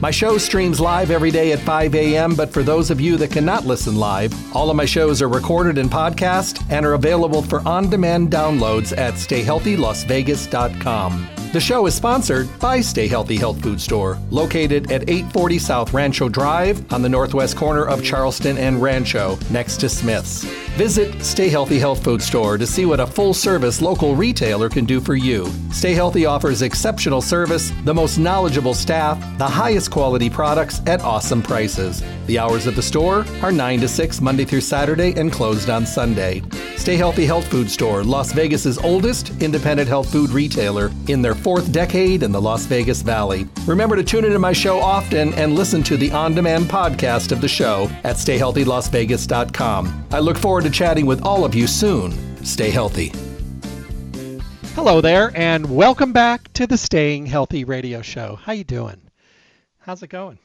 My show streams live every day at 5 a.m., but for those of you that cannot listen live, all of my shows are recorded in podcast and are available for on demand downloads at stayhealthylasvegas.com. The show is sponsored by Stay Healthy Health Food Store, located at 840 South Rancho Drive on the northwest corner of Charleston and Rancho, next to Smith's. Visit Stay Healthy Health Food Store to see what a full service local retailer can do for you. Stay Healthy offers exceptional service, the most knowledgeable staff, the highest quality products at awesome prices. The hours of the store are 9 to 6 Monday through Saturday and closed on Sunday. Stay Healthy Health Food Store, Las Vegas's oldest independent health food retailer in their fourth decade in the Las Vegas Valley. Remember to tune into my show often and listen to the on demand podcast of the show at stayhealthylasvegas.com. I look forward to chatting with all of you soon. Stay healthy. Hello there and welcome back to the Staying Healthy radio show. How you doing? How's it going?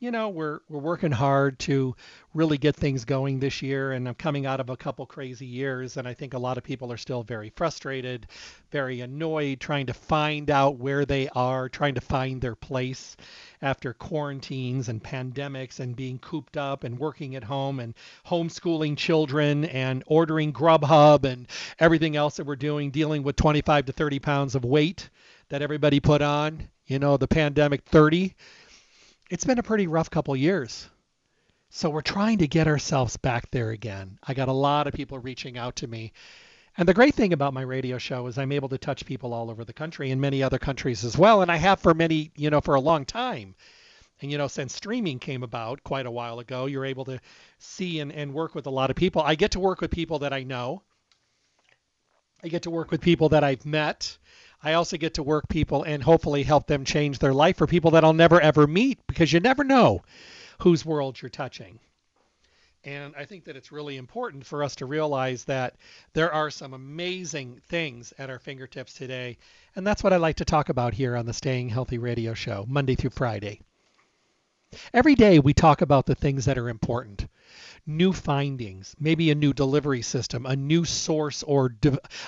You know, we're we're working hard to really get things going this year and I'm coming out of a couple crazy years and I think a lot of people are still very frustrated, very annoyed trying to find out where they are, trying to find their place after quarantines and pandemics and being cooped up and working at home and homeschooling children and ordering Grubhub and everything else that we're doing, dealing with 25 to 30 pounds of weight that everybody put on. You know, the pandemic 30. It's been a pretty rough couple years. So we're trying to get ourselves back there again. I got a lot of people reaching out to me. And the great thing about my radio show is I'm able to touch people all over the country and many other countries as well. And I have for many, you know, for a long time. And, you know, since streaming came about quite a while ago, you're able to see and, and work with a lot of people. I get to work with people that I know. I get to work with people that I've met. I also get to work people and hopefully help them change their life for people that I'll never ever meet because you never know whose world you're touching. And I think that it's really important for us to realize that there are some amazing things at our fingertips today. And that's what I like to talk about here on the Staying Healthy radio show, Monday through Friday. Every day we talk about the things that are important new findings, maybe a new delivery system, a new source or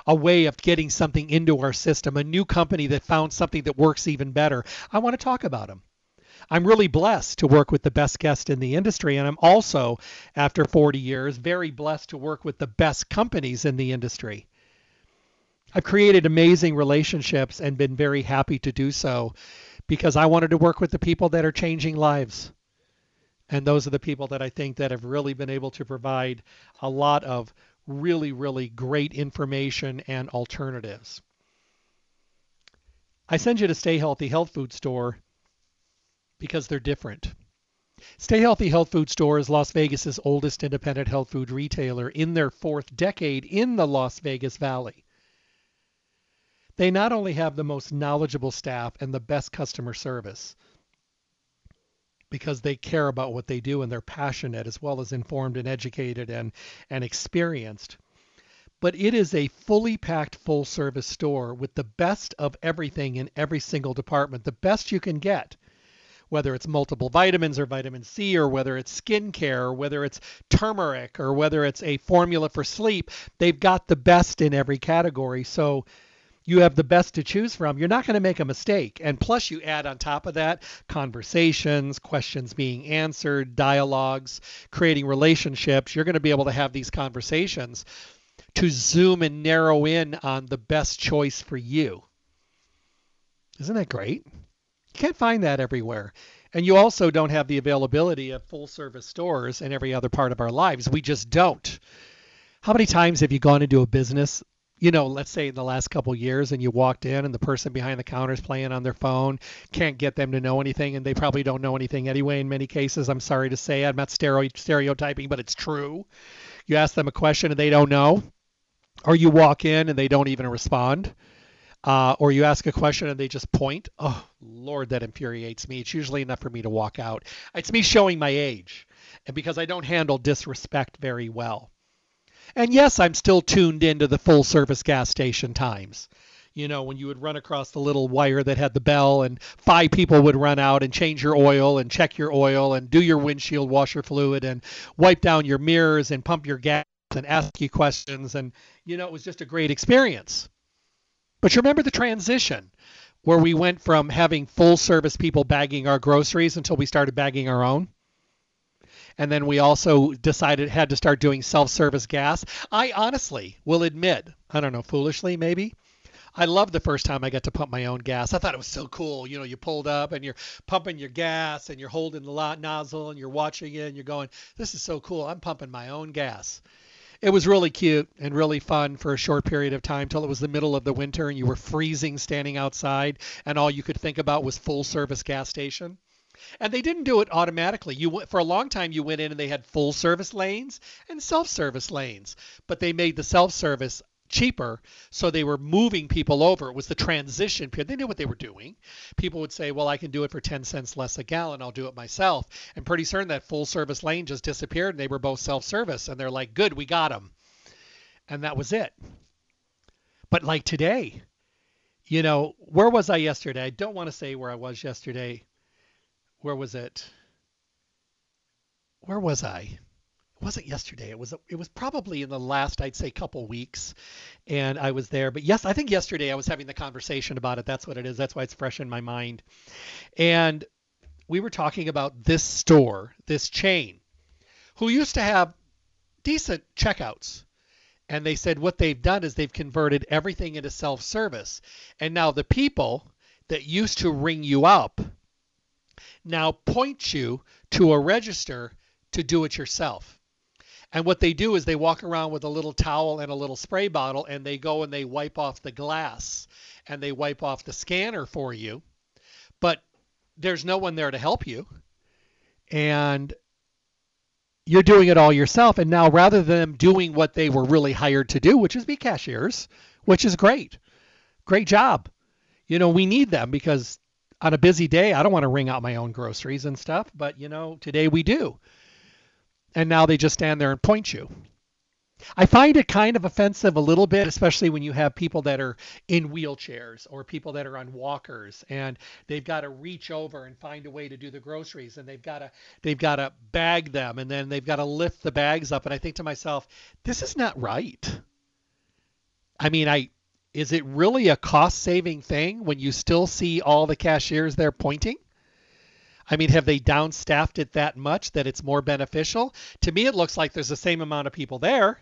a way of getting something into our system, a new company that found something that works even better. I want to talk about them. I'm really blessed to work with the best guest in the industry. And I'm also, after 40 years, very blessed to work with the best companies in the industry. I've created amazing relationships and been very happy to do so because I wanted to work with the people that are changing lives. And those are the people that I think that have really been able to provide a lot of really, really great information and alternatives. I send you to Stay Healthy Health Food Store because they're different. Stay Healthy Health Food Store is Las Vegas's oldest independent health food retailer in their fourth decade in the Las Vegas Valley. They not only have the most knowledgeable staff and the best customer service because they care about what they do and they're passionate as well as informed and educated and, and experienced. But it is a fully packed full service store with the best of everything in every single department, the best you can get whether it's multiple vitamins or vitamin C, or whether it's skincare, or whether it's turmeric, or whether it's a formula for sleep. They've got the best in every category. So you have the best to choose from. You're not going to make a mistake. And plus, you add on top of that conversations, questions being answered, dialogues, creating relationships. You're going to be able to have these conversations to zoom and narrow in on the best choice for you. Isn't that great? You can't find that everywhere. And you also don't have the availability of full service stores in every other part of our lives. We just don't. How many times have you gone into a business, you know, let's say in the last couple years, and you walked in and the person behind the counter is playing on their phone, can't get them to know anything, and they probably don't know anything anyway in many cases. I'm sorry to say, I'm not stereotyping, but it's true. You ask them a question and they don't know, or you walk in and they don't even respond uh, or you ask a question and they just point. Oh, Lord, that infuriates me. It's usually enough for me to walk out. It's me showing my age, and because I don't handle disrespect very well. And yes, I'm still tuned into the full service gas station times. You know, when you would run across the little wire that had the bell, and five people would run out and change your oil and check your oil and do your windshield washer fluid and wipe down your mirrors and pump your gas and ask you questions. And, you know, it was just a great experience. But you remember the transition where we went from having full service people bagging our groceries until we started bagging our own? And then we also decided had to start doing self-service gas. I honestly will admit, I don't know, foolishly maybe, I loved the first time I got to pump my own gas. I thought it was so cool. You know, you pulled up and you're pumping your gas and you're holding the lot nozzle and you're watching it and you're going, this is so cool. I'm pumping my own gas. It was really cute and really fun for a short period of time till it was the middle of the winter and you were freezing standing outside and all you could think about was full service gas station. And they didn't do it automatically. You for a long time you went in and they had full service lanes and self-service lanes, but they made the self-service cheaper, so they were moving people over. It was the transition period. They knew what they were doing. People would say, "Well, I can do it for 10 cents less a gallon. I'll do it myself." And pretty soon that full service lane just disappeared, and they were both self-service. And they're like, "Good, we got them," and that was it. But like today, you know, where was I yesterday? I don't want to say where I was yesterday where was it? Where was I? It wasn't yesterday. It was it was probably in the last I'd say couple weeks, and I was there. But yes, I think yesterday I was having the conversation about it. That's what it is. That's why it's fresh in my mind. And we were talking about this store, this chain, who used to have decent checkouts. And they said what they've done is they've converted everything into self-service. And now the people that used to ring you up now point you to a register to do it yourself. And what they do is they walk around with a little towel and a little spray bottle and they go and they wipe off the glass and they wipe off the scanner for you. But there's no one there to help you. And you're doing it all yourself. And now rather than doing what they were really hired to do, which is be cashiers, which is great. Great job. You know, we need them because on a busy day, I don't want to ring out my own groceries and stuff, but you know, today we do. And now they just stand there and point you. I find it kind of offensive a little bit, especially when you have people that are in wheelchairs or people that are on walkers and they've got to reach over and find a way to do the groceries and they've got to they've got to bag them and then they've got to lift the bags up and I think to myself, this is not right. I mean, I is it really a cost saving thing when you still see all the cashiers there pointing? I mean, have they downstaffed it that much that it's more beneficial? To me, it looks like there's the same amount of people there.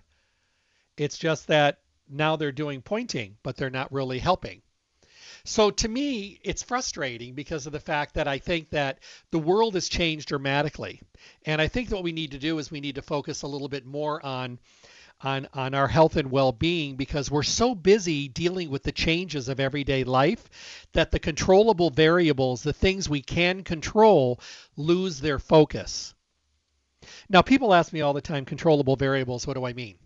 It's just that now they're doing pointing, but they're not really helping. So to me, it's frustrating because of the fact that I think that the world has changed dramatically. And I think that what we need to do is we need to focus a little bit more on on, on our health and well being because we're so busy dealing with the changes of everyday life that the controllable variables, the things we can control, lose their focus. Now, people ask me all the time controllable variables, what do I mean?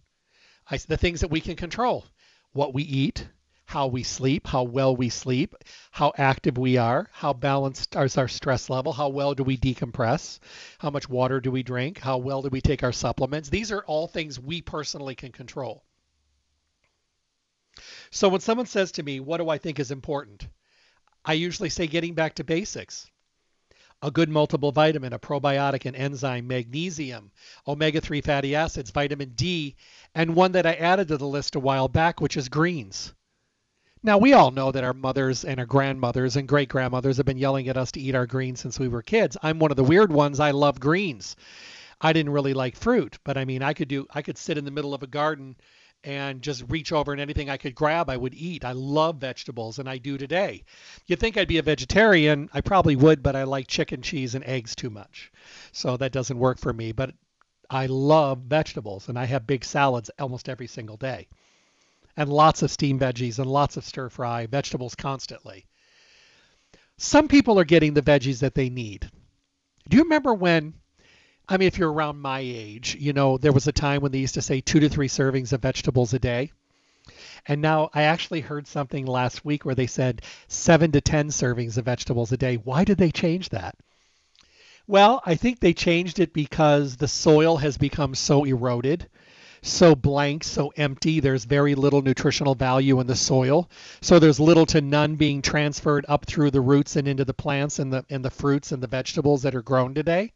I, the things that we can control what we eat, how we sleep, how well we sleep, how active we are, how balanced is our stress level, how well do we decompress, how much water do we drink, how well do we take our supplements. These are all things we personally can control. So when someone says to me, What do I think is important? I usually say getting back to basics. A good multiple vitamin, a probiotic, an enzyme, magnesium, omega 3 fatty acids, vitamin D, and one that I added to the list a while back, which is greens. Now, we all know that our mothers and our grandmothers and great grandmothers have been yelling at us to eat our greens since we were kids. I'm one of the weird ones. I love greens. I didn't really like fruit, but I mean, I could do, I could sit in the middle of a garden and just reach over and anything I could grab, I would eat. I love vegetables, and I do today. You'd think I'd be a vegetarian. I probably would, but I like chicken, cheese, and eggs too much. So that doesn't work for me. But I love vegetables, and I have big salads almost every single day and lots of steamed veggies and lots of stir fry vegetables constantly. Some people are getting the veggies that they need. Do you remember when? I mean, if you're around my age, you know, there was a time when they used to say two to three servings of vegetables a day. And now I actually heard something last week where they said seven to 10 servings of vegetables a day. Why did they change that? Well, I think they changed it because the soil has become so eroded, so blank, so empty. There's very little nutritional value in the soil. So there's little to none being transferred up through the roots and into the plants and the and the fruits and the vegetables that are grown today.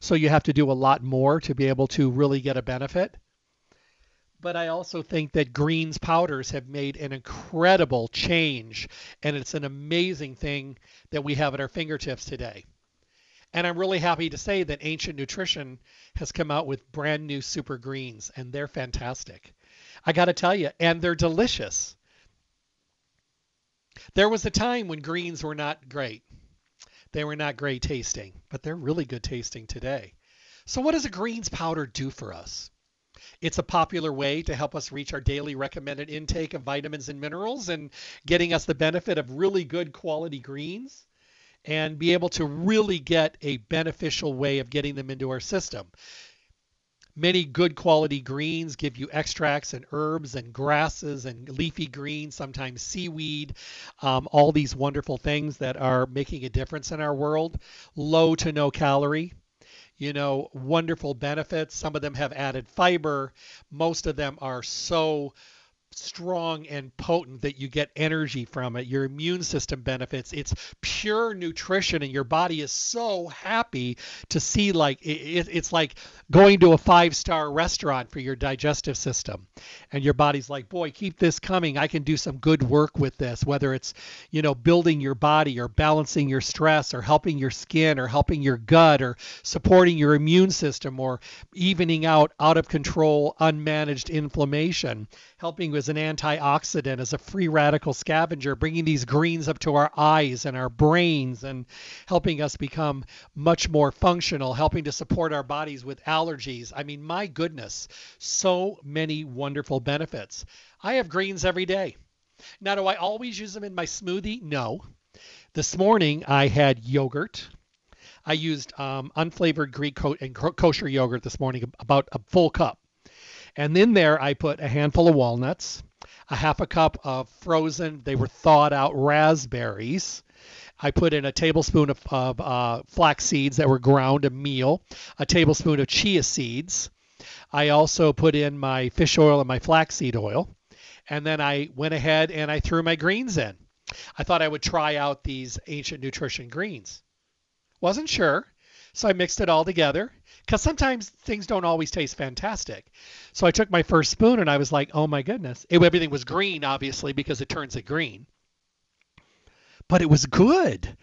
So you have to do a lot more to be able to really get a benefit. But I also think that greens powders have made an incredible change and it's an amazing thing that we have at our fingertips today. And I'm really happy to say that Ancient Nutrition has come out with brand new super greens, and they're fantastic. I got to tell you, and they're delicious. There was a time when greens were not great. They were not great tasting, but they're really good tasting today. So, what does a greens powder do for us? It's a popular way to help us reach our daily recommended intake of vitamins and minerals and getting us the benefit of really good quality greens and be able to really get a beneficial way of getting them into our system. Many good quality greens give you extracts and herbs and grasses and leafy greens, sometimes seaweed, um, all these wonderful things that are making a difference in our world. Low to no calorie, you know, wonderful benefits. Some of them have added fiber. Most of them are so strong and potent that you get energy from it. Your immune system benefits. It's pure nutrition, and your body is so happy to see like it, it's like going to a five star restaurant for your digestive system. And your body's like, boy, keep this coming. I can do some good work with this, whether it's, you know, building your body or balancing your stress or helping your skin or helping your gut or supporting your immune system or evening out out of control, unmanaged inflammation, helping as an antioxidant, as a free radical scavenger, bringing these greens up to our eyes and our brains and helping us become much more functional, helping to support our bodies with allergies. I mean, my goodness, so many wonderful benefits. I have greens every day. Now, do I always use them in my smoothie? No. This morning I had yogurt. I used um, unflavored Greek co- and kosher yogurt this morning, about a full cup. And in there I put a handful of walnuts, a half a cup of frozen, they were thawed out raspberries, I put in a tablespoon of, of uh, flax seeds that were ground a meal, a tablespoon of chia seeds. I also put in my fish oil and my flaxseed oil. And then I went ahead and I threw my greens in. I thought I would try out these ancient nutrition greens. Wasn't sure. So I mixed it all together because sometimes things don't always taste fantastic. So I took my first spoon and I was like, oh my goodness. It, everything was green, obviously, because it turns it green but it was good.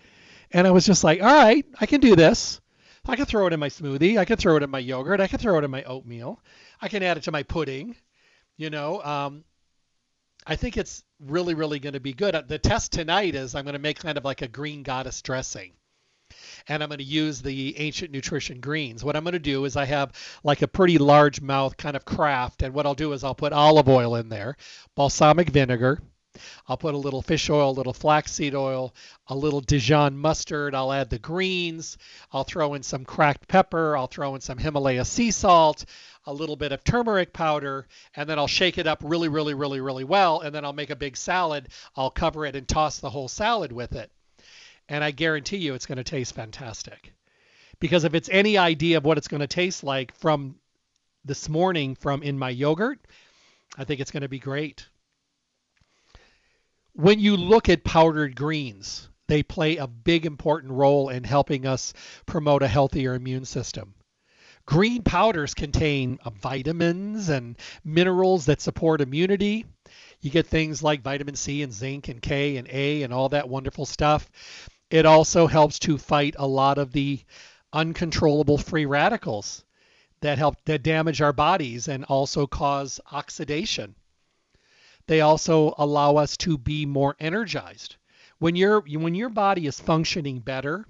And I was just like, all right, I can do this. I can throw it in my smoothie. I can throw it in my yogurt. I can throw it in my oatmeal. I can add it to my pudding. You know, um, I think it's really, really going to be good. The test tonight is I'm going to make kind of like a green goddess dressing. And I'm going to use the ancient nutrition greens. What I'm going to do is I have like a pretty large mouth kind of craft. And what I'll do is I'll put olive oil in there, balsamic vinegar, I'll put a little fish oil, a little flaxseed oil, a little Dijon mustard. I'll add the greens. I'll throw in some cracked pepper. I'll throw in some Himalaya sea salt, a little bit of turmeric powder, and then I'll shake it up really, really, really, really well. And then I'll make a big salad. I'll cover it and toss the whole salad with it. And I guarantee you it's going to taste fantastic. Because if it's any idea of what it's going to taste like from this morning from in my yogurt, I think it's going to be great when you look at powdered greens, they play a big important role in helping us promote a healthier immune system. Green powders contain uh, vitamins and minerals that support immunity. You get things like vitamin C and zinc and K and A and all that wonderful stuff. It also helps to fight a lot of the uncontrollable free radicals that help that damage our bodies and also cause oxidation. They also allow us to be more energized. When your when your body is functioning better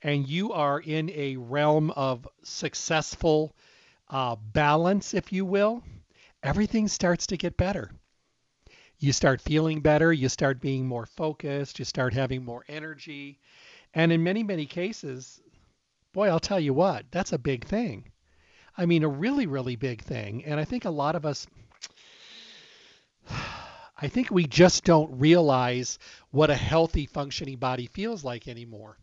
and you are in a realm of successful uh, balance, if you will, everything starts to get better. You start feeling better, you start being more focused, you start having more energy. And in many, many cases, boy, I'll tell you what, that's a big thing. I mean, a really, really big thing. And I think a lot of us I think we just don't realize what a healthy functioning body feels like anymore.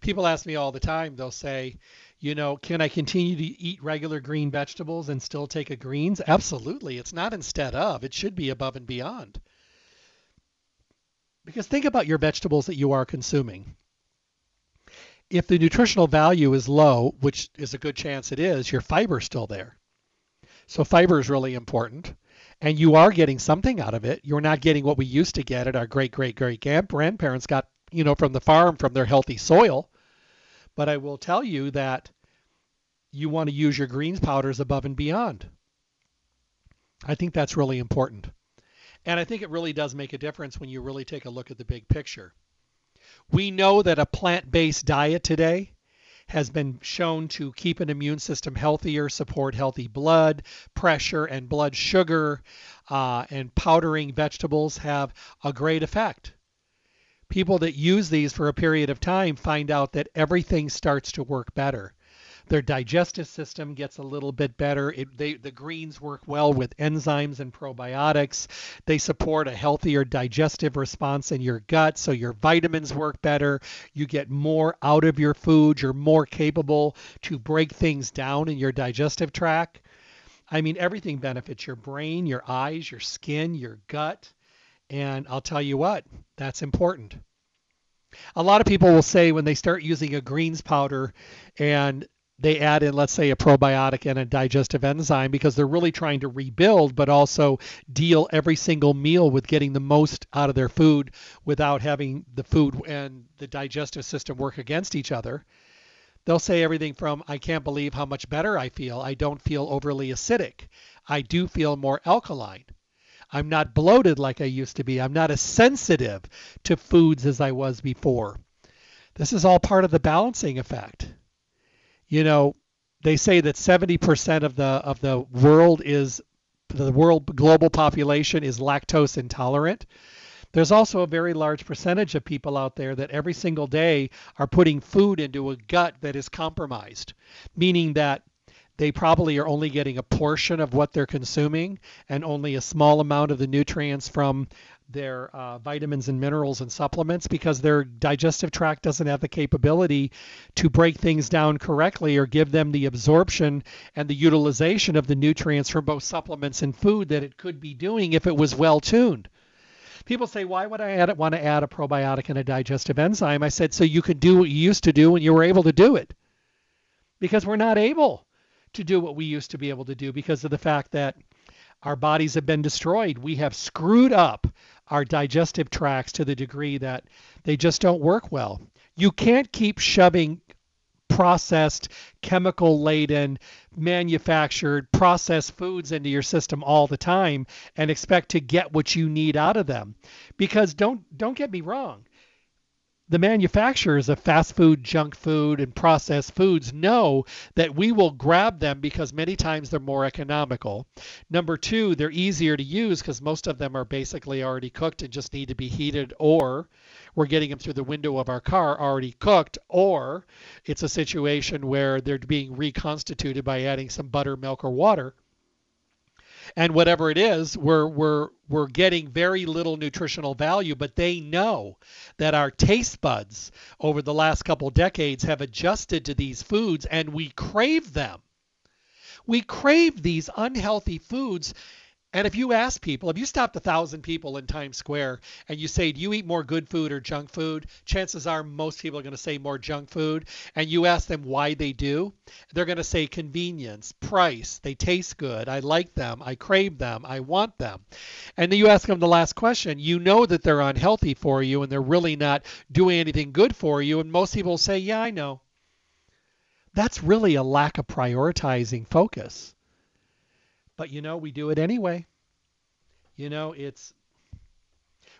People ask me all the time, they'll say, you know, can I continue to eat regular green vegetables and still take a greens? Absolutely. It's not instead of, it should be above and beyond. Because think about your vegetables that you are consuming. If the nutritional value is low, which is a good chance it is, your fiber is still there. So fiber is really important. And you are getting something out of it. You're not getting what we used to get at our great great great grandparents got, you know, from the farm from their healthy soil. But I will tell you that you want to use your greens powders above and beyond. I think that's really important. And I think it really does make a difference when you really take a look at the big picture. We know that a plant based diet today has been shown to keep an immune system healthier, support healthy blood pressure and blood sugar, uh, and powdering vegetables have a great effect people that use these for a period of time find out that everything starts to work better. Their digestive system gets a little bit better. It, they, the greens work well with enzymes and probiotics. They support a healthier digestive response in your gut, so your vitamins work better. You get more out of your food. You're more capable to break things down in your digestive tract. I mean, everything benefits your brain, your eyes, your skin, your gut. And I'll tell you what, that's important. A lot of people will say when they start using a greens powder and they add in, let's say, a probiotic and a digestive enzyme because they're really trying to rebuild, but also deal every single meal with getting the most out of their food without having the food and the digestive system work against each other. They'll say everything from, I can't believe how much better I feel. I don't feel overly acidic. I do feel more alkaline. I'm not bloated like I used to be. I'm not as sensitive to foods as I was before. This is all part of the balancing effect. You know, they say that 70% of the of the world is the world global population is lactose intolerant. There's also a very large percentage of people out there that every single day are putting food into a gut that is compromised, meaning that they probably are only getting a portion of what they're consuming and only a small amount of the nutrients from their uh, vitamins and minerals and supplements because their digestive tract doesn't have the capability to break things down correctly or give them the absorption and the utilization of the nutrients from both supplements and food that it could be doing if it was well tuned. People say, why would I add, want to add a probiotic and a digestive enzyme? I said, so you could do what you used to do when you were able to do it. Because we're not able to do what we used to be able to do because of the fact that our bodies have been destroyed. We have screwed up our digestive tracts to the degree that they just don't work well. You can't keep shoving processed, chemical laden, manufactured, processed foods into your system all the time and expect to get what you need out of them. Because don't don't get me wrong the manufacturers of fast food, junk food, and processed foods know that we will grab them because many times they're more economical. Number two, they're easier to use because most of them are basically already cooked and just need to be heated, or we're getting them through the window of our car already cooked, or it's a situation where they're being reconstituted by adding some butter, milk, or water and whatever it is, we're we're we're getting very little nutritional value, but they know that our taste buds over the last couple decades have adjusted to these foods and we crave them. We crave these unhealthy foods and if you ask people, if you stopped a thousand people in Times Square and you say, do you eat more good food or junk food? Chances are most people are going to say more junk food. And you ask them why they do, they're going to say convenience, price, they taste good, I like them, I crave them, I want them. And then you ask them the last question, you know that they're unhealthy for you and they're really not doing anything good for you. And most people say, yeah, I know. That's really a lack of prioritizing focus. But you know, we do it anyway. You know, it's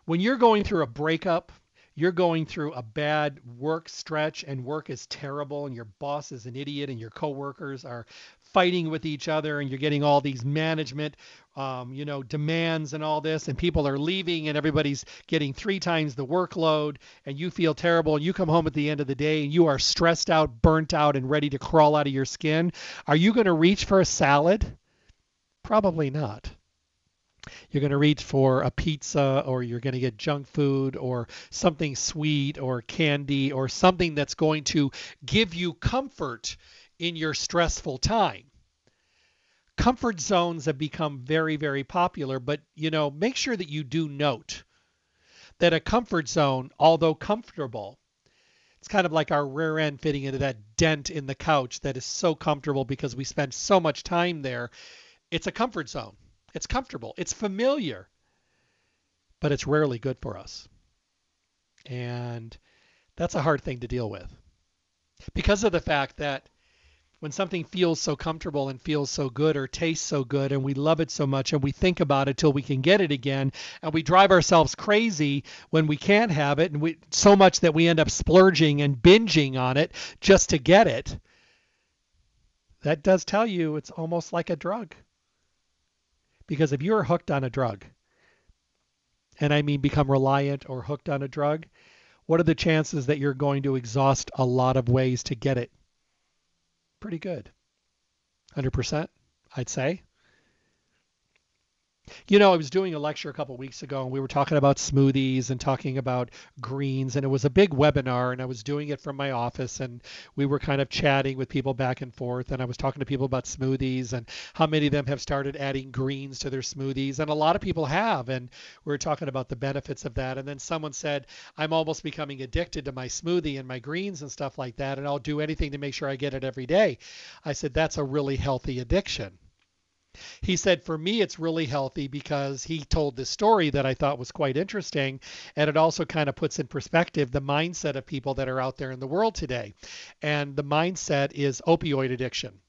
when you're going through a breakup, you're going through a bad work stretch and work is terrible and your boss is an idiot and your coworkers are fighting with each other and you're getting all these management um, you know demands and all this and people are leaving and everybody's getting three times the workload and you feel terrible and you come home at the end of the day and you are stressed out burnt out and ready to crawl out of your skin are you going to reach for a salad Probably not. you're going to reach for a pizza or you're going to get junk food or something sweet or candy or something that's going to give you comfort in your stressful time. Comfort zones have become very, very popular, but you know, make sure that you do note that a comfort zone, although comfortable, it's kind of like our rear end fitting into that dent in the couch that is so comfortable because we spend so much time there. It's a comfort zone. It's comfortable. It's familiar. But it's rarely good for us. And that's a hard thing to deal with. Because of the fact that when something feels so comfortable and feels so good or tastes so good and we love it so much and we think about it till we can get it again and we drive ourselves crazy when we can't have it and we so much that we end up splurging and binging on it just to get it that does tell you it's almost like a drug because if you're hooked on a drug and I mean become reliant or hooked on a drug what are the chances that you're going to exhaust a lot of ways to get it pretty good. 100%, I'd say. You know, I was doing a lecture a couple weeks ago and we were talking about smoothies and talking about greens and it was a big webinar and I was doing it from my office and we were kind of chatting with people back and forth and I was talking to people about smoothies and how many of them have started adding greens to their smoothies and a lot of people have and we were talking about the benefits of that and then someone said I'm almost becoming addicted to my smoothie and my greens and stuff like that and I'll do anything to make sure I get it every day. I said that's a really healthy addiction he said, For me, it's really healthy because he told this story that I thought was quite interesting. And it also kind of puts in perspective the mindset of people that are out there in the world today. And the mindset is opioid addiction.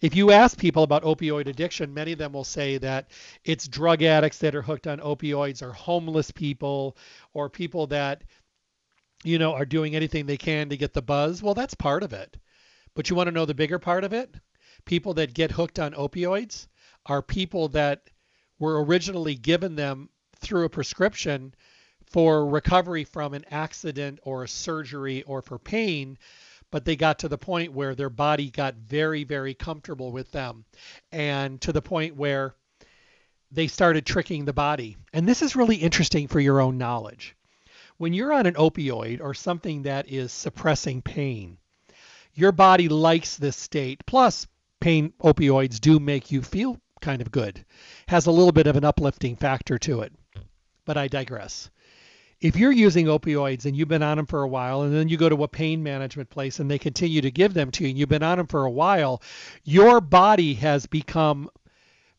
If you ask people about opioid addiction, many of them will say that it's drug addicts that are hooked on opioids or homeless people or people that you know are doing anything they can to get the buzz. Well, that's part of it. But you want to know the bigger part of it? People that get hooked on opioids are people that were originally given them through a prescription for recovery from an accident or a surgery or for pain but they got to the point where their body got very very comfortable with them and to the point where they started tricking the body. And this is really interesting for your own knowledge. When you're on an opioid or something that is suppressing pain your body likes this state. Plus pain opioids do make you feel kind of good. Has a little bit of an uplifting factor to it. But I digress. If you're using opioids and you've been on them for a while, and then you go to a pain management place and they continue to give them to you, and you've been on them for a while, your body has become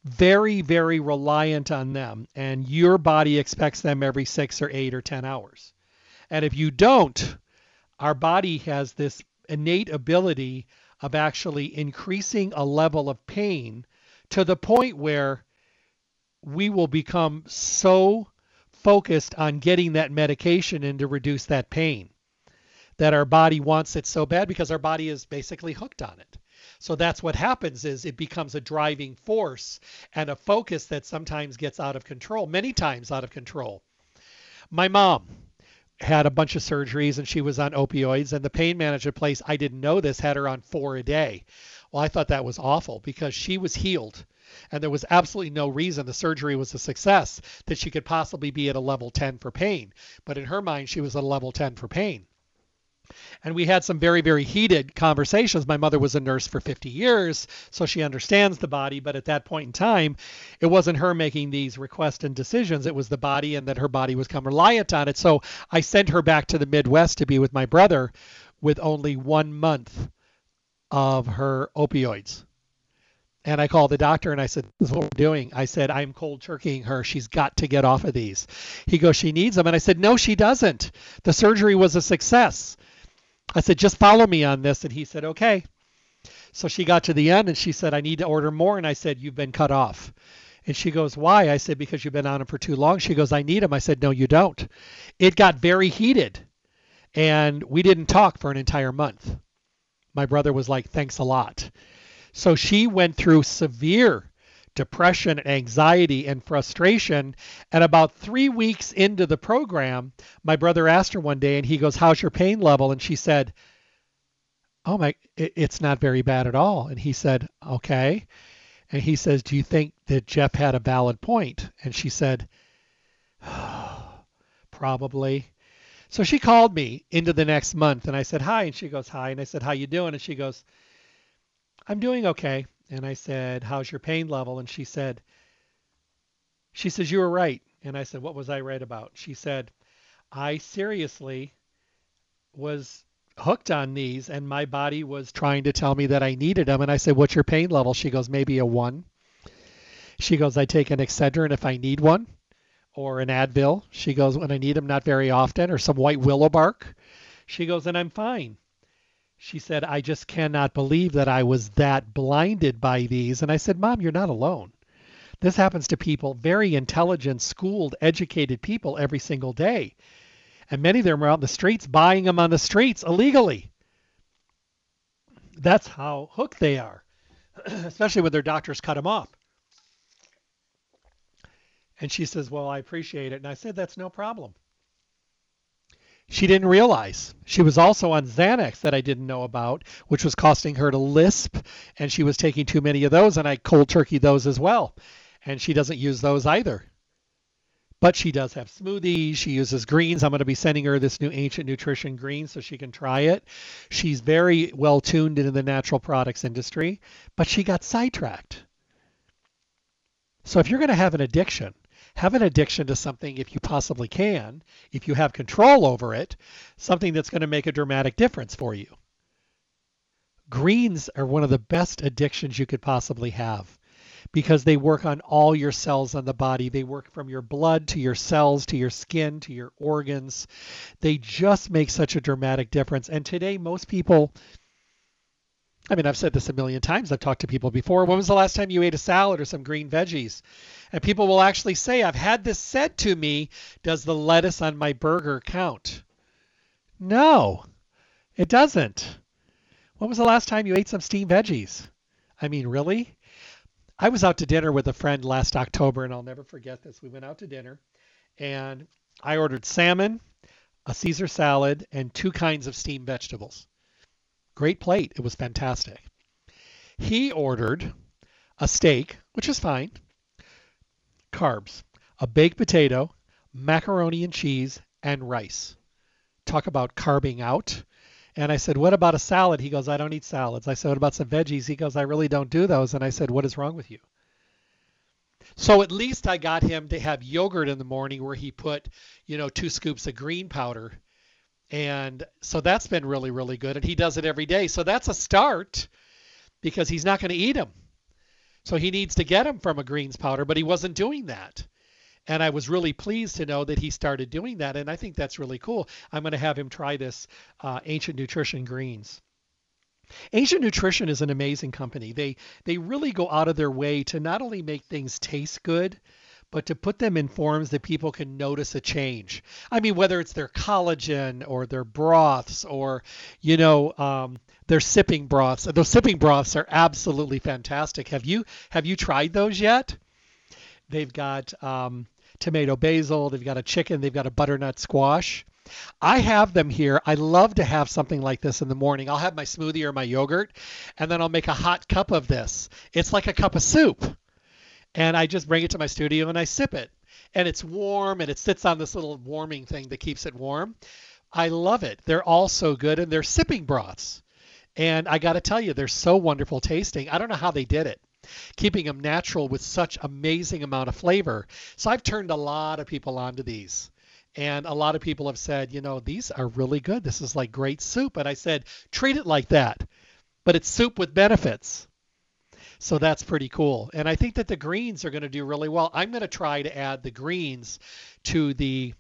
very, very reliant on them, and your body expects them every six or eight or 10 hours. And if you don't, our body has this innate ability of actually increasing a level of pain to the point where we will become so focused on getting that medication and to reduce that pain that our body wants it so bad because our body is basically hooked on it. So that's what happens is it becomes a driving force and a focus that sometimes gets out of control, many times out of control. My mom, had a bunch of surgeries and she was on opioids and the pain management place I didn't know this had her on 4 a day. Well, I thought that was awful because she was healed and there was absolutely no reason the surgery was a success that she could possibly be at a level 10 for pain. But in her mind she was at a level 10 for pain. And we had some very, very heated conversations. My mother was a nurse for 50 years, so she understands the body. But at that point in time, it wasn't her making these requests and decisions. It was the body, and that her body was come reliant on it. So I sent her back to the Midwest to be with my brother with only one month of her opioids. And I called the doctor and I said, This is what we're doing. I said, I'm cold turkeying her. She's got to get off of these. He goes, She needs them. And I said, No, she doesn't. The surgery was a success. I said, just follow me on this. And he said, okay. So she got to the end and she said, I need to order more. And I said, you've been cut off. And she goes, why? I said, because you've been on them for too long. She goes, I need them. I said, no, you don't. It got very heated. And we didn't talk for an entire month. My brother was like, thanks a lot. So she went through severe depression, anxiety, and frustration. And about three weeks into the program, my brother asked her one day, and he goes, How's your pain level? And she said, Oh my, it's not very bad at all. And he said, Okay. And he says, Do you think that Jeff had a valid point? And she said, Probably. So she called me into the next month and I said, Hi. And she goes, Hi. And I said, How you doing? And she goes, I'm doing okay. And I said, How's your pain level? And she said, She says, You were right. And I said, What was I right about? She said, I seriously was hooked on these and my body was trying to tell me that I needed them. And I said, What's your pain level? She goes, Maybe a one. She goes, I take an Excedrin if I need one or an Advil. She goes, When I need them, not very often, or some white willow bark. She goes, And I'm fine. She said, I just cannot believe that I was that blinded by these. And I said, Mom, you're not alone. This happens to people, very intelligent, schooled, educated people every single day and many of them are out in the streets buying them on the streets illegally. That's how hooked they are, especially when their doctors cut them off. And she says, Well, I appreciate it. And I said, That's no problem. She didn't realize she was also on Xanax that I didn't know about, which was costing her to lisp, and she was taking too many of those, and I cold turkey those as well. And she doesn't use those either. But she does have smoothies. She uses greens. I'm going to be sending her this new Ancient Nutrition green so she can try it. She's very well tuned into the natural products industry, but she got sidetracked. So if you're going to have an addiction, have an addiction to something if you possibly can, if you have control over it, something that's going to make a dramatic difference for you. Greens are one of the best addictions you could possibly have because they work on all your cells on the body. They work from your blood to your cells to your skin to your organs. They just make such a dramatic difference. And today, most people, I mean, I've said this a million times. I've talked to people before. When was the last time you ate a salad or some green veggies? And people will actually say, I've had this said to me, does the lettuce on my burger count? No, it doesn't. When was the last time you ate some steamed veggies? I mean, really? I was out to dinner with a friend last October, and I'll never forget this. We went out to dinner, and I ordered salmon, a Caesar salad, and two kinds of steamed vegetables. Great plate. It was fantastic. He ordered a steak, which is fine, carbs, a baked potato, macaroni and cheese, and rice. Talk about carbing out. And I said, What about a salad? He goes, I don't eat salads. I said, What about some veggies? He goes, I really don't do those. And I said, What is wrong with you? So at least I got him to have yogurt in the morning where he put, you know, two scoops of green powder. And so that's been really, really good. And he does it every day. So that's a start because he's not going to eat them. So he needs to get them from a greens powder, but he wasn't doing that. And I was really pleased to know that he started doing that. And I think that's really cool. I'm going to have him try this uh, Ancient Nutrition Greens. Ancient Nutrition is an amazing company. They they really go out of their way to not only make things taste good, but to put them in forms that people can notice a change. I mean, whether it's their collagen or their broths or, you know, um, their sipping broths. Those sipping broths are absolutely fantastic. Have you have you tried those yet? They've got um, tomato basil. They've got a chicken. They've got a butternut squash. I have them here. I love to have something like this in the morning. I'll have my smoothie or my yogurt, and then I'll make a hot cup of this. It's like a cup of soup. And I just bring it to my studio and I sip it. And it's warm and it sits on this little warming thing that keeps it warm. I love it. They're all so good and they're sipping broths. And I got to tell you, they're so wonderful tasting. I don't know how they did it keeping them natural with such amazing amount of flavor. So I've turned a lot of people onto these. And a lot of people have said, you know, these are really good. This is like great soup. And I said, treat it like that. But it's soup with benefits. So that's pretty cool. And I think that the greens are going to do really well. I'm going to try to add the greens to the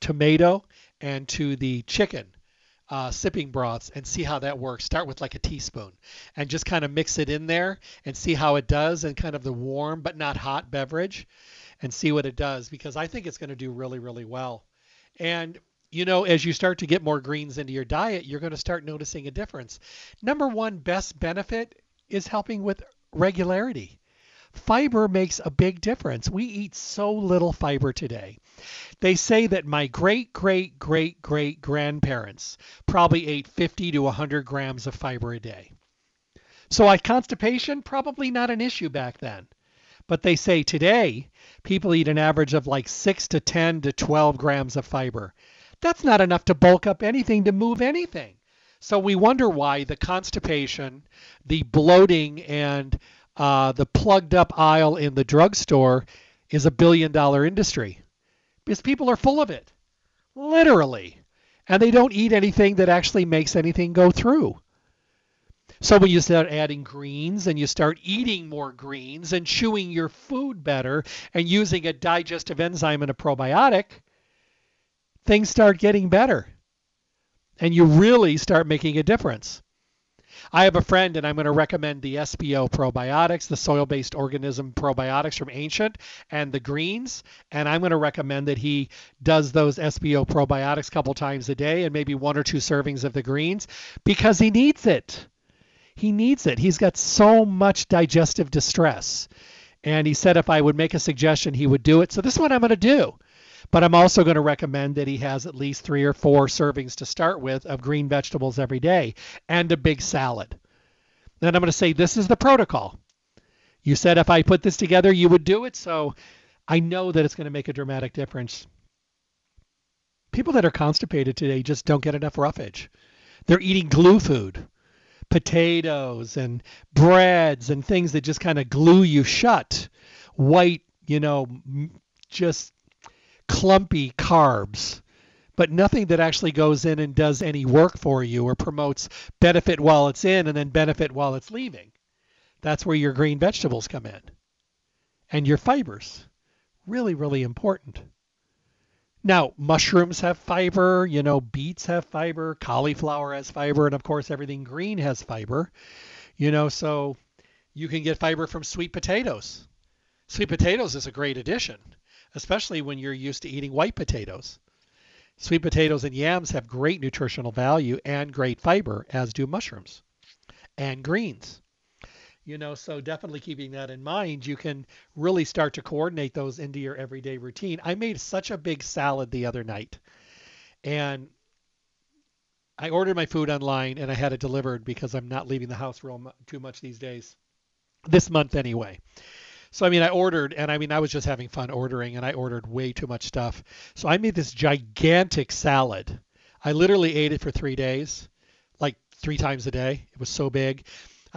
tomato and to the chicken uh, sipping broths and see how that works. Start with like a teaspoon and just kind of mix it in there and see how it does and kind of the warm but not hot beverage and see what it does because I think it's going to do really, really well. And you know, as you start to get more greens into your diet, you're going to start noticing a difference. Number one best benefit is helping with regularity. Fiber makes a big difference. We eat so little fiber today. They say that my great great great great grandparents probably ate 50 to 100 grams of fiber a day. So like constipation, probably not an issue back then. But they say today people eat an average of like 6 to 10 to 12 grams of fiber. That's not enough to bulk up anything, to move anything. So we wonder why the constipation, the bloating, and uh, the plugged up aisle in the drugstore is a billion dollar industry because people are full of it, literally. And they don't eat anything that actually makes anything go through. So when you start adding greens and you start eating more greens and chewing your food better and using a digestive enzyme and a probiotic, things start getting better. And you really start making a difference. I have a friend, and I'm going to recommend the SBO probiotics, the soil based organism probiotics from Ancient, and the greens. And I'm going to recommend that he does those SBO probiotics a couple times a day and maybe one or two servings of the greens because he needs it. He needs it. He's got so much digestive distress. And he said if I would make a suggestion, he would do it. So this is what I'm going to do. But I'm also going to recommend that he has at least three or four servings to start with of green vegetables every day and a big salad. Then I'm going to say this is the protocol. You said if I put this together, you would do it. So I know that it's going to make a dramatic difference. People that are constipated today just don't get enough roughage. They're eating glue food, potatoes and breads and things that just kind of glue you shut. White, you know, just clumpy carbs, but nothing that actually goes in and does any work for you or promotes benefit while it's in and then benefit while it's leaving. That's where your green vegetables come in. And your fibers. Really, really important. Now, mushrooms have fiber, you know, beets have fiber, cauliflower has fiber, and of course, everything green has fiber. You know, so you can get fiber from sweet potatoes. Sweet potatoes is a great addition especially when you're used to eating white potatoes. Sweet potatoes and yams have great nutritional value and great fiber, as do mushrooms and greens. You know, so definitely keeping that in mind, you can really start to coordinate those into your everyday routine. I made such a big salad the other night, and I ordered my food online and I had it delivered because I'm not leaving the house real too much these days. This month anyway. So I mean, I ordered, and I mean, I was just having fun ordering, and I ordered way too much stuff. So I made this gigantic salad. I literally ate it for three days, like three times a day. It was so big.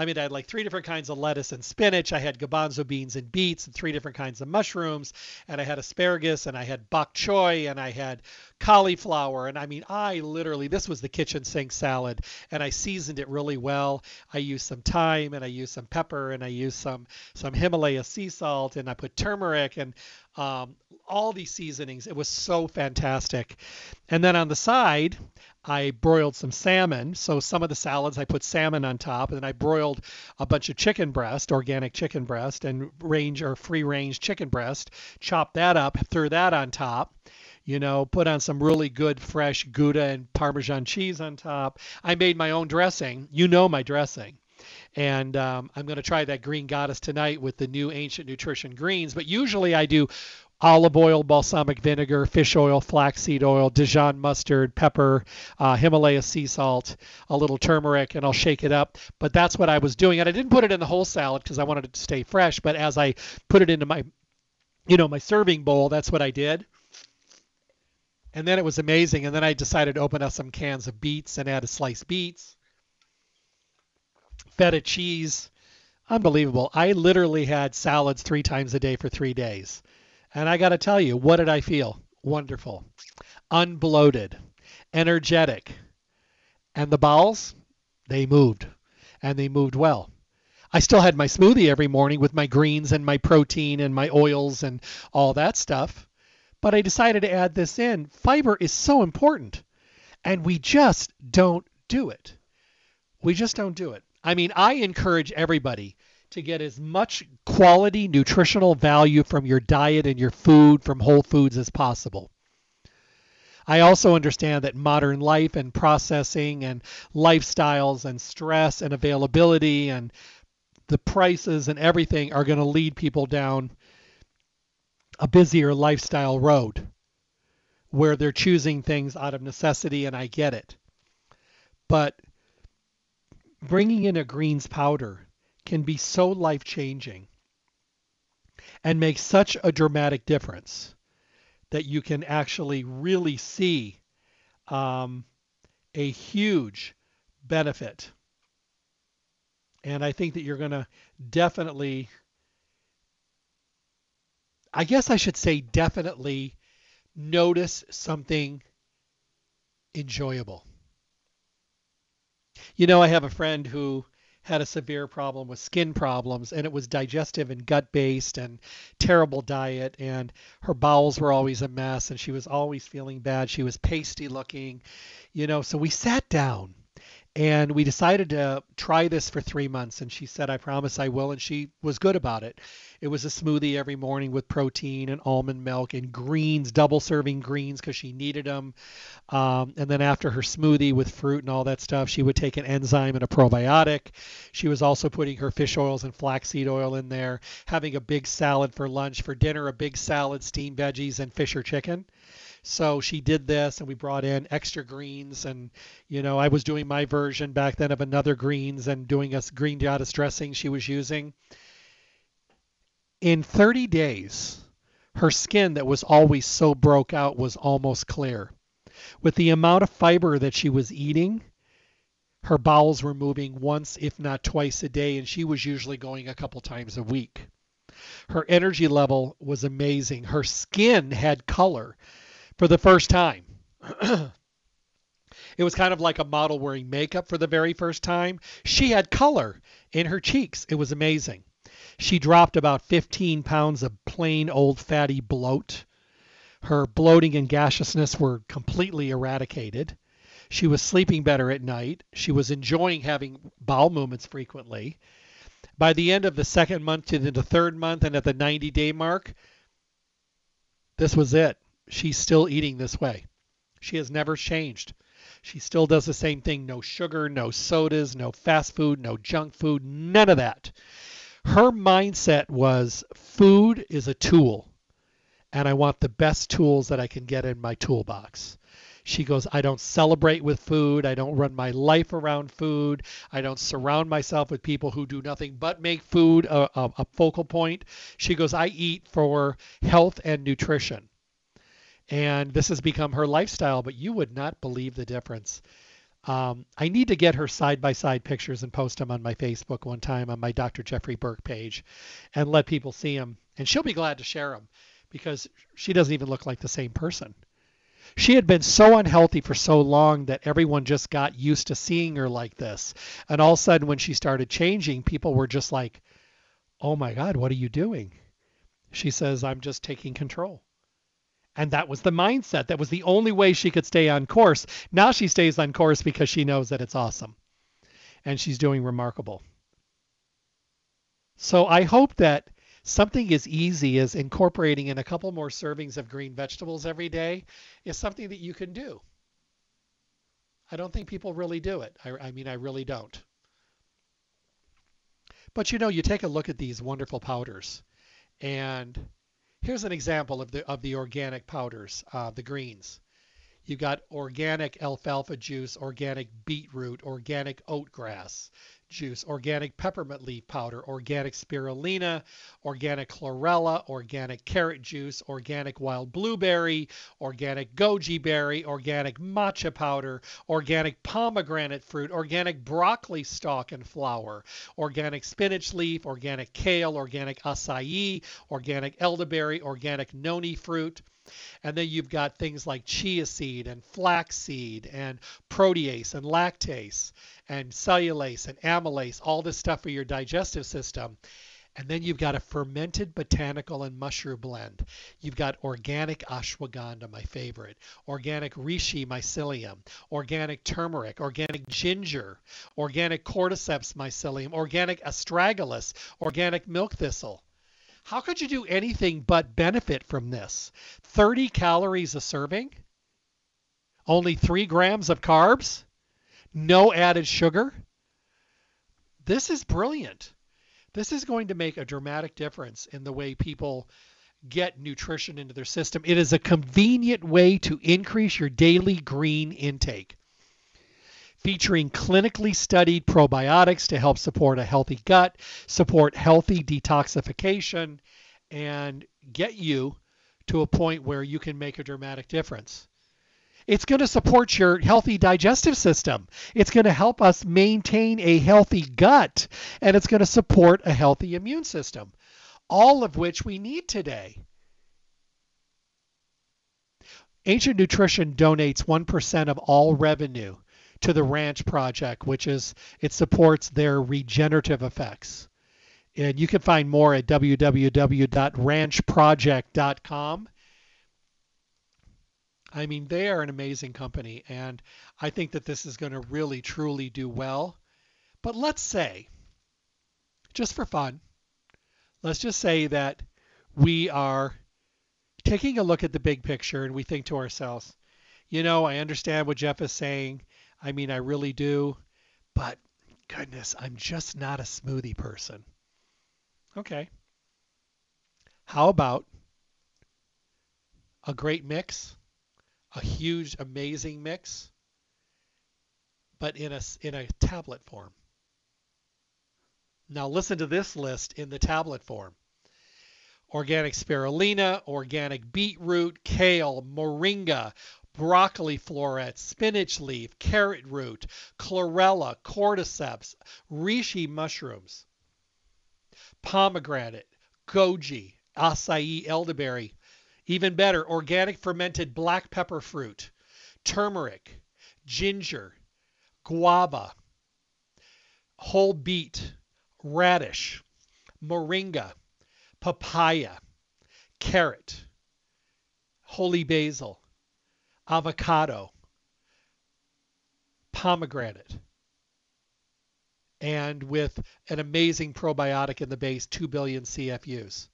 I mean, I had like three different kinds of lettuce and spinach. I had garbanzo beans and beets and three different kinds of mushrooms. And I had asparagus and I had bok choy and I had cauliflower. And I mean, I literally, this was the kitchen sink salad. And I seasoned it really well. I used some thyme and I used some pepper and I used some, some Himalaya sea salt and I put turmeric and um, all these seasonings. It was so fantastic. And then on the side, I broiled some salmon. So some of the salads I put salmon on top, and then I broiled a bunch of chicken breast, organic chicken breast, and range or free range chicken breast. Chopped that up, threw that on top. You know, put on some really good fresh Gouda and Parmesan cheese on top. I made my own dressing. You know my dressing and um, I'm going to try that green goddess tonight with the new ancient nutrition greens. But usually I do olive oil, balsamic vinegar, fish oil, flaxseed oil, Dijon mustard, pepper, uh, Himalaya sea salt, a little turmeric, and I'll shake it up. But that's what I was doing, and I didn't put it in the whole salad because I wanted it to stay fresh. But as I put it into my, you know, my serving bowl, that's what I did. And then it was amazing. And then I decided to open up some cans of beets and add a sliced beets, feta cheese. Unbelievable. I literally had salads three times a day for three days. And I got to tell you, what did I feel? Wonderful. Unbloated, energetic. And the bowels, they moved. And they moved well. I still had my smoothie every morning with my greens and my protein and my oils and all that stuff. But I decided to add this in. Fiber is so important. And we just don't do it. We just don't do it. I mean, I encourage everybody to get as much quality nutritional value from your diet and your food from whole foods as possible. I also understand that modern life and processing and lifestyles and stress and availability and the prices and everything are going to lead people down a busier lifestyle road where they're choosing things out of necessity, and I get it. But bringing in a greens powder can be so life changing and make such a dramatic difference that you can actually really see um, a huge benefit. And I think that you're going to definitely, I guess I should say, definitely notice something enjoyable. You know, I have a friend who had a severe problem with skin problems and it was digestive and gut based and terrible diet and her bowels were always a mess and she was always feeling bad. She was pasty looking you know so we sat down and we decided to try this for three months and she said i promise i will and she was good about it. It was a smoothie every morning with protein and almond milk and greens double serving greens because she needed them um, and then after her smoothie with fruit and all that stuff she would take an enzyme and a probiotic. She was also putting her fish oils and flaxseed oil in there having a big salad for lunch. For dinner a big salad steamed veggies and fish or chicken so she did this, and we brought in extra greens, and you know I was doing my version back then of another greens and doing a green goddess dressing she was using. In 30 days, her skin that was always so broke out was almost clear. With the amount of fiber that she was eating, her bowels were moving once, if not twice a day, and she was usually going a couple times a week. Her energy level was amazing. Her skin had color for the first time. it was kind of like a model wearing makeup for the very first time. She had color in her cheeks. It was amazing. She dropped about 15 pounds of plain old fatty bloat. Her bloating and gaseousness were completely eradicated. She was sleeping better at night. She was enjoying having bowel movements frequently. By the end of the second month to the third month and at the 90 day mark, this was it she's still eating this way. She has never changed. She still does the same thing no sugar, no sodas, no fast food, no junk food, none of that. Her mindset was food is a tool, and I want the best tools that I can get in my toolbox. She goes, I don't celebrate with food. I don't run my life around food. I don't surround myself with people who do nothing but make food a, a, a focal point. She goes, I eat for health and nutrition and this has become her lifestyle, but you would not believe the difference. Um, I need to get her side by side pictures and post them on my Facebook one time on my Dr. Jeffrey Burke page and let people see them. And she'll be glad to share them because she doesn't even look like the same person. She had been so unhealthy for so long that everyone just got used to seeing her like this. And all of a sudden, when she started changing, people were just like, oh my God, what are you doing? She says, I'm just taking control. And that was the mindset. That was the only way she could stay on course. Now she stays on course because she knows that it's awesome. And she's doing remarkable. So I hope that something as easy as incorporating in a couple more servings of green vegetables every day is something that you can do. I don't think people really do it. I, I mean, I really don't. But you know, you take a look at these wonderful powders and Here's an example of the of the organic powders, uh, the greens. You've got organic alfalfa juice, organic beetroot, organic oatgrass juice, organic peppermint leaf powder, organic spirulina, organic chlorella, organic carrot juice, organic wild blueberry, organic goji berry, organic matcha powder, organic pomegranate fruit, organic broccoli stalk and flower, organic spinach leaf, organic kale, organic acai, organic elderberry, organic noni fruit, and then you've got things like chia seed and flaxseed and protease and lactase and cellulase and amylase, all this stuff for your digestive system. And then you've got a fermented botanical and mushroom blend. You've got organic ashwagandha, my favorite, organic reishi mycelium, organic turmeric, organic ginger, organic cordyceps mycelium, organic astragalus, organic milk thistle. How could you do anything but benefit from this? 30 calories a serving? Only 3 grams of carbs? No added sugar? This is brilliant. This is going to make a dramatic difference in the way people get nutrition into their system. It is a convenient way to increase your daily green intake. Featuring clinically studied probiotics to help support a healthy gut, support healthy detoxification, and get you to a point where you can make a dramatic difference. It's going to support your healthy digestive system. It's going to help us maintain a healthy gut, and it's going to support a healthy immune system, all of which we need today. Ancient Nutrition donates 1% of all revenue to the Ranch Project, which is it supports their regenerative effects. And you can find more at www.ranchproject.com. I mean, they are an amazing company, and I think that this is going to really, truly do well. But let's say, just for fun, let's just say that we are taking a look at the big picture and we think to ourselves, you know, I understand what Jeff is saying. I mean, I really do. But goodness, I'm just not a smoothie person. Okay. How about a great mix, a huge, amazing mix, but in a, in a tablet form? Now listen to this list in the tablet form. Organic spirulina, organic beetroot, kale, moringa, broccoli florets, spinach leaf, carrot root, chlorella, cordyceps, reishi mushrooms, pomegranate, goji, acai elderberry. Even better, organic fermented black pepper fruit, turmeric, ginger, guava, whole beet, radish, moringa, papaya, carrot, holy basil, avocado, pomegranate, and with an amazing probiotic in the base, 2 billion CFUs.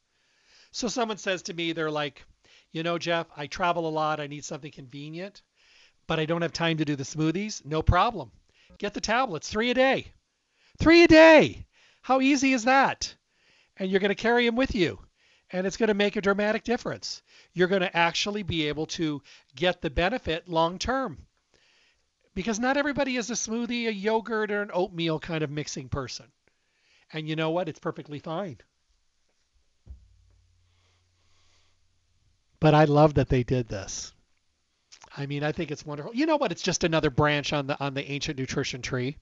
So someone says to me, they're like, you know, Jeff, I travel a lot. I need something convenient, but I don't have time to do the smoothies. No problem. Get the tablets, three a day. Three a day. How easy is that? And you're going to carry them with you and it's going to make a dramatic difference. You're going to actually be able to get the benefit long term. Because not everybody is a smoothie, a yogurt, or an oatmeal kind of mixing person. And you know what? It's perfectly fine. But I love that they did this. I mean, I think it's wonderful. You know what? It's just another branch on the on the ancient nutrition tree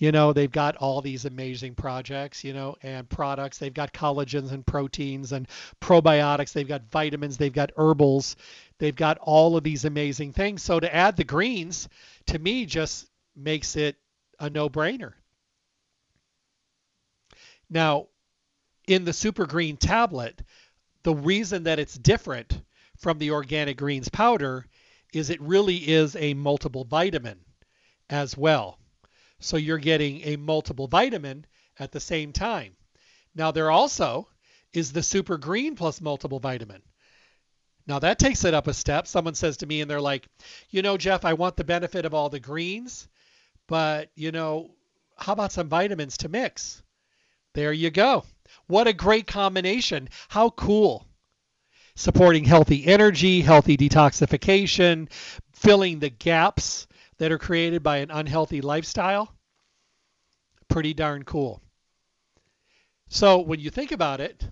you know they've got all these amazing projects you know and products. They've got collagens and proteins and probiotics. They've got vitamins. They've got herbals. They've got all of these amazing things. So to add the greens to me just makes it a no-brainer. Now in the super green tablet the reason that it's different from the organic greens powder is it really is a multiple vitamin as well so you're getting a multiple vitamin at the same time. Now there also is the super green plus multiple vitamin. Now that takes it up a step. Someone says to me and they're like, "You know, Jeff, I want the benefit of all the greens, but, you know, how about some vitamins to mix?" There you go. What a great combination. How cool. Supporting healthy energy, healthy detoxification, filling the gaps that are created by an unhealthy lifestyle, pretty darn cool. So when you think about it,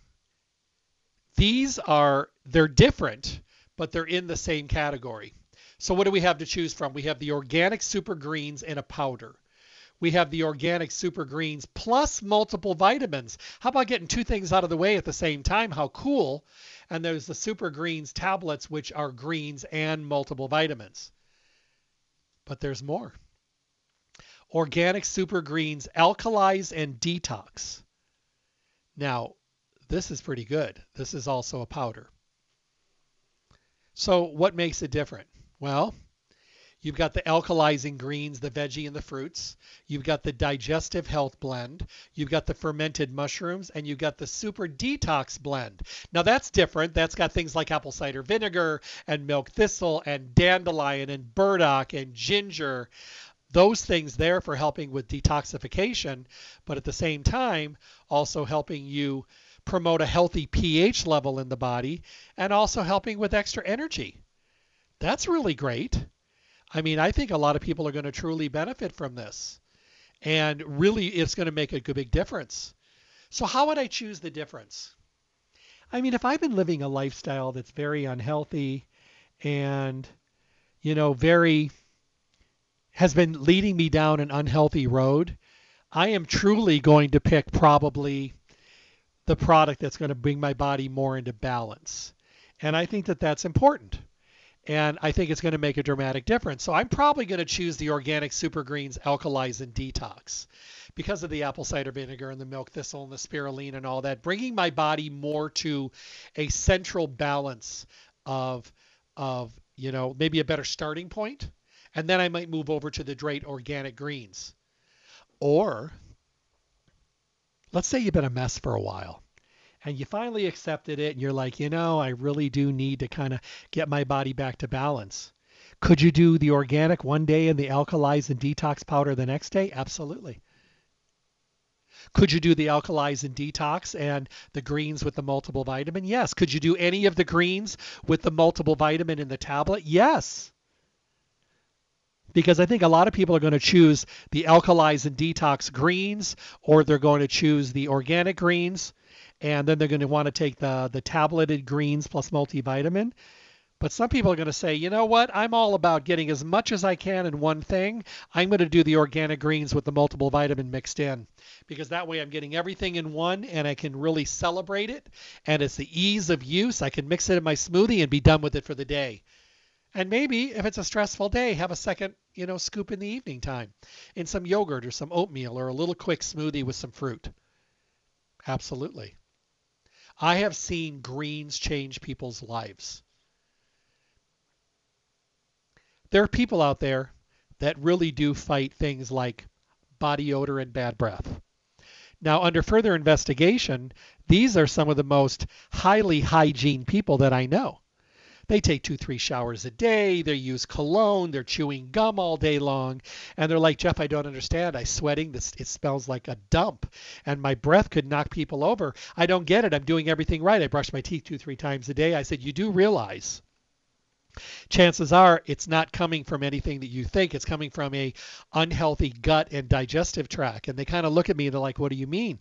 these are they're different, but they're in the same category. So what do we have to choose from? We have the organic super greens in a powder. We have the organic super greens plus multiple vitamins. How about getting two things out of the way at the same time? How cool. And there's the super greens tablets, which are greens and multiple vitamins. But there's more. Organic super greens alkalize and detox. Now, this is pretty good. This is also a powder. So what makes it different? Well, You've got the alkalizing greens, the veggie and the fruits. You've got the digestive health blend. You've got the fermented mushrooms and you've got the super detox blend. Now that's different. That's got things like apple cider vinegar and milk thistle and dandelion and burdock and ginger. Those things there for helping with detoxification, but at the same time also helping you promote a healthy pH level in the body and also helping with extra energy. That's really great. I mean, I think a lot of people are going to truly benefit from this. And really, it's going to make a big difference. So, how would I choose the difference? I mean, if I've been living a lifestyle that's very unhealthy and, you know, very, has been leading me down an unhealthy road, I am truly going to pick probably the product that's going to bring my body more into balance. And I think that that's important. And I think it's going to make a dramatic difference. So I'm probably going to choose the organic super greens alkalize and detox because of the apple cider vinegar and the milk thistle and the spirulina and all that, bringing my body more to a central balance of of you know maybe a better starting point, and then I might move over to the Drayton organic greens, or let's say you've been a mess for a while and you finally accepted it and you're like, you know, I really do need to kind of get my body back to balance. Could you do the organic one day and the alkalize and detox powder the next day? Absolutely. Could you do the alkalize and detox and the greens with the multiple vitamin? Yes. Could you do any of the greens with the multiple vitamin in the tablet? Yes. Because I think a lot of people are going to choose the alkalize and detox greens or they're going to choose the organic greens and then they're going to want to take the the tableted greens plus multivitamin but some people are going to say, you know what? I'm all about getting as much as I can in one thing. I'm going to do the organic greens with the multiple vitamin mixed in because that way I'm getting everything in one and I can really celebrate it. And it's the ease of use. I can mix it in my smoothie and be done with it for the day. And maybe if it's a stressful day, have a second, you know, scoop in the evening time in some yogurt or some oatmeal or a little quick smoothie with some fruit. Absolutely. I have seen greens change people's lives. there are people out there that really do fight things like body odor and bad breath. Now, under further investigation, these are some of the most highly hygiene people that I know. They take two, three showers a day. They use cologne. They're chewing gum all day long. And they're like, Jeff, I don't understand. I'm sweating. This, it smells like a dump. And my breath could knock people over. I don't get it. I'm doing everything right. I brush my teeth two, three times a day. I said, You do realize chances are it's not coming from anything that you think. It's coming from a unhealthy gut and digestive tract. And they kind of look at me and they're like, "What do you mean?"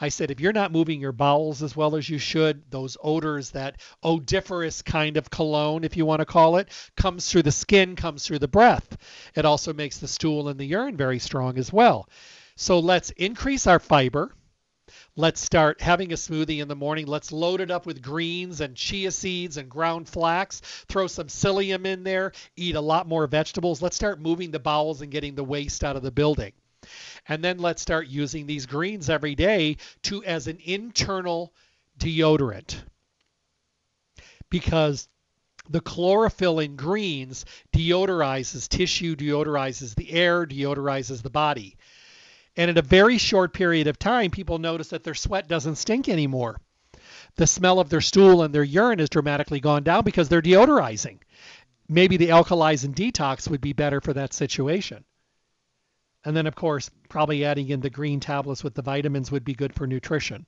I said, "If you're not moving your bowels as well as you should, those odors, that odoriferous kind of cologne, if you want to call it, comes through the skin, comes through the breath. It also makes the stool and the urine very strong as well. So let's increase our fiber." Let's start having a smoothie in the morning. Let's load it up with greens and chia seeds and ground flax. Throw some psyllium in there. Eat a lot more vegetables. Let's start moving the bowels and getting the waste out of the building. And then let's start using these greens every day to as an internal deodorant. Because the chlorophyll in greens deodorizes tissue, deodorizes the air, deodorizes the body. And in a very short period of time, people notice that their sweat doesn't stink anymore. The smell of their stool and their urine has dramatically gone down because they're deodorizing. Maybe the alkalize and detox would be better for that situation. And then, of course, probably adding in the green tablets with the vitamins would be good for nutrition.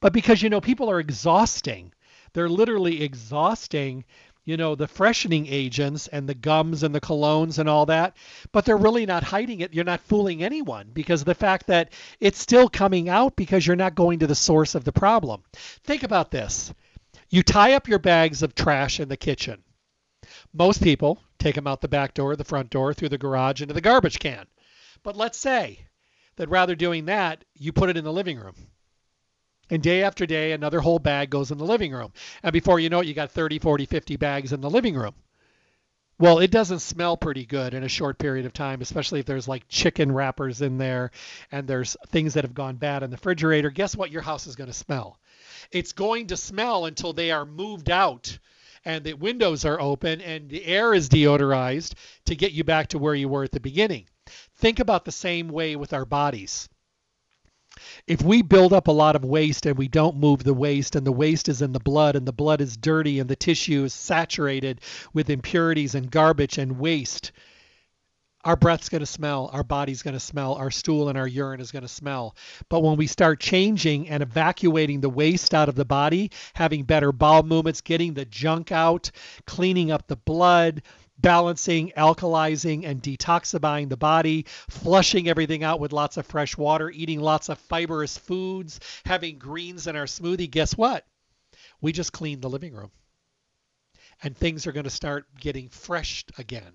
But because, you know, people are exhausting, they're literally exhausting you know, the freshening agents and the gums and the colognes and all that, but they're really not hiding it. You're not fooling anyone because of the fact that it's still coming out because you're not going to the source of the problem. Think about this. You tie up your bags of trash in the kitchen. Most people take them out the back door, the front door, through the garage into the garbage can. But let's say that rather doing that, you put it in the living room and day after day, another whole bag goes in the living room. And before you know it, you got 30, 40, 50 bags in the living room. Well, it doesn't smell pretty good in a short period of time, especially if there's like chicken wrappers in there and there's things that have gone bad in the refrigerator. Guess what your house is going to smell? It's going to smell until they are moved out and the windows are open and the air is deodorized to get you back to where you were at the beginning. Think about the same way with our bodies if we build up a lot of waste and we don't move the waste and the waste is in the blood and the blood is dirty and the tissue is saturated with impurities and garbage and waste our breath's going to smell, our body's going to smell, our stool and our urine is going to smell. But when we start changing and evacuating the waste out of the body, having better bowel movements, getting the junk out, cleaning up the blood, balancing, alkalizing, and detoxifying the body, flushing everything out with lots of fresh water, eating lots of fibrous foods, having greens in our smoothie. Guess what? We just cleaned the living room. And things are going to start getting fresh again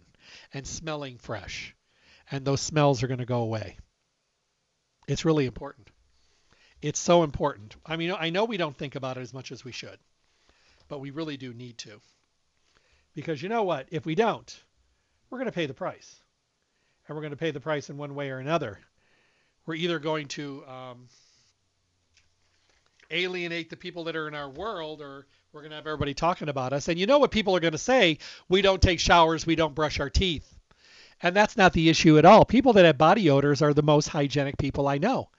and smelling fresh. And those smells are going to go away. It's really important. It's so important. I mean, I know we don't think about it as much as we should, but we really do need to. Because you know what? If we don't, we're going to pay the price. And we're going to pay the price in one way or another. We're either going to um, alienate the people that are in our world or we're going to have everybody talking about us. And you know what people are going to say? We don't take showers, we don't brush our teeth. And that's not the issue at all. People that have body odors are the most hygienic people I know.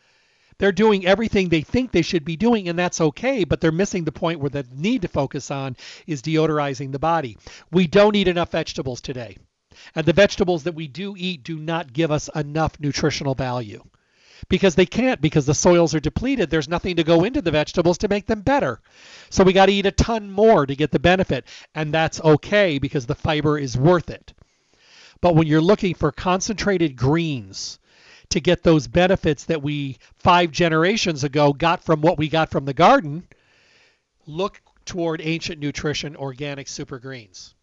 They're doing everything they think they should be doing, and that's okay, but they're missing the point where the need to focus on is deodorizing the body. We don't eat enough vegetables today. And the vegetables that we do eat do not give us enough nutritional value because they can't because the soils are depleted. There's nothing to go into the vegetables to make them better. So we got to eat a ton more to get the benefit, and that's okay because the fiber is worth it. But when you're looking for concentrated greens to get those benefits that we five generations ago got from what we got from the garden, look toward ancient nutrition organic super greens.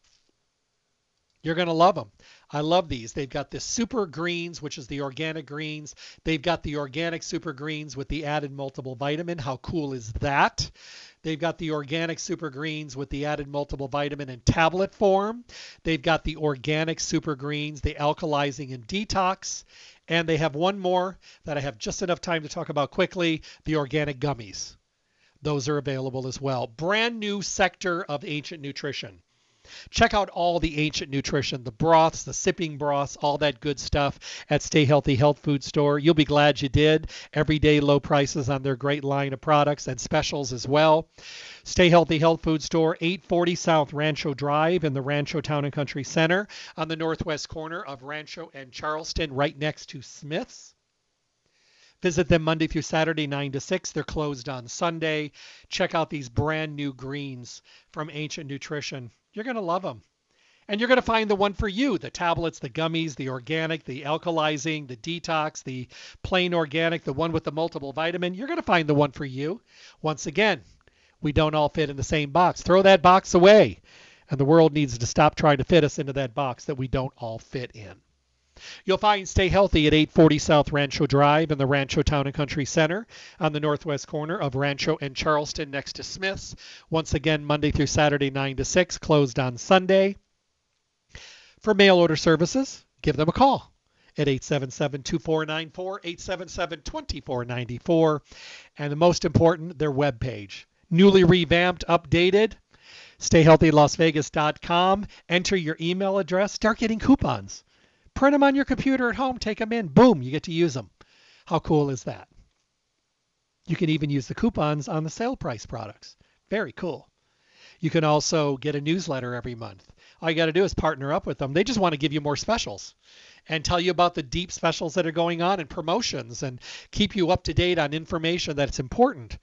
You're going to love them. I love these. They've got the super greens, which is the organic greens. They've got the organic super greens with the added multiple vitamin. How cool is that? They've got the organic super greens with the added multiple vitamin in tablet form. They've got the organic super greens, the alkalizing and detox. And they have one more that I have just enough time to talk about quickly the organic gummies. Those are available as well. Brand new sector of ancient nutrition. Check out all the ancient nutrition, the broths, the sipping broths, all that good stuff at Stay Healthy Health Food Store. You'll be glad you did. Everyday low prices on their great line of products and specials as well. Stay Healthy Health Food Store, 840 South Rancho Drive in the Rancho Town and Country Center on the northwest corner of Rancho and Charleston, right next to Smith's. Visit them Monday through Saturday, 9 to 6. They're closed on Sunday. Check out these brand new greens from Ancient Nutrition. You're going to love them. And you're going to find the one for you the tablets, the gummies, the organic, the alkalizing, the detox, the plain organic, the one with the multiple vitamin. You're going to find the one for you. Once again, we don't all fit in the same box. Throw that box away. And the world needs to stop trying to fit us into that box that we don't all fit in. You'll find Stay Healthy at 840 South Rancho Drive in the Rancho Town and Country Center on the northwest corner of Rancho and Charleston next to Smith's. Once again, Monday through Saturday, 9 to 6, closed on Sunday. For mail order services, give them a call at 877-2494, 877-2494, and the most important, their webpage. Newly revamped, updated, stayhealthylasvegas.com. Enter your email address, start getting coupons. Print them on your computer at home, take them in, boom, you get to use them. How cool is that? You can even use the coupons on the sale price products. Very cool. You can also get a newsletter every month. All you got to do is partner up with them. They just want to give you more specials and tell you about the deep specials that are going on and promotions and keep you up to date on information that's important.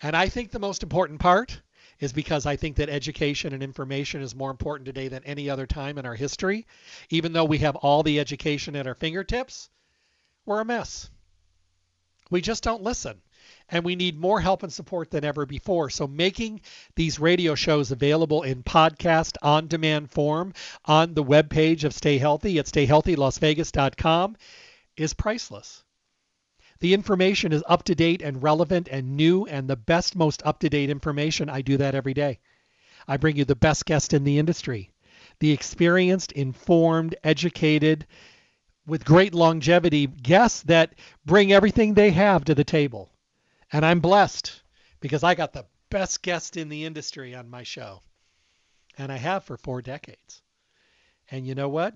And I think the most important part is because I think that education and information is more important today than any other time in our history. Even though we have all the education at our fingertips, we're a mess. We just don't listen. And we need more help and support than ever before. So, making these radio shows available in podcast on demand form on the webpage of Stay Healthy at stayhealthylasvegas.com is priceless. The information is up to date and relevant and new and the best, most up to date information. I do that every day. I bring you the best guest in the industry, the experienced, informed, educated, with great longevity guests that bring everything they have to the table. And I'm blessed because I got the best guest in the industry on my show. And I have for four decades. And you know what?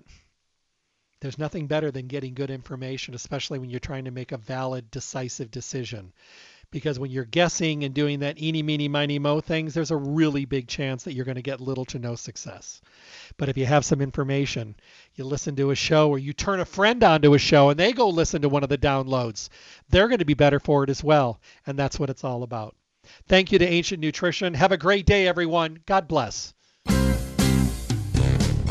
There's nothing better than getting good information, especially when you're trying to make a valid, decisive decision. Because when you're guessing and doing that eeny, meeny, miny, mo things, there's a really big chance that you're going to get little to no success. But if you have some information, you listen to a show or you turn a friend onto a show and they go listen to one of the downloads, they're going to be better for it as well. And that's what it's all about. Thank you to Ancient Nutrition. Have a great day, everyone. God bless.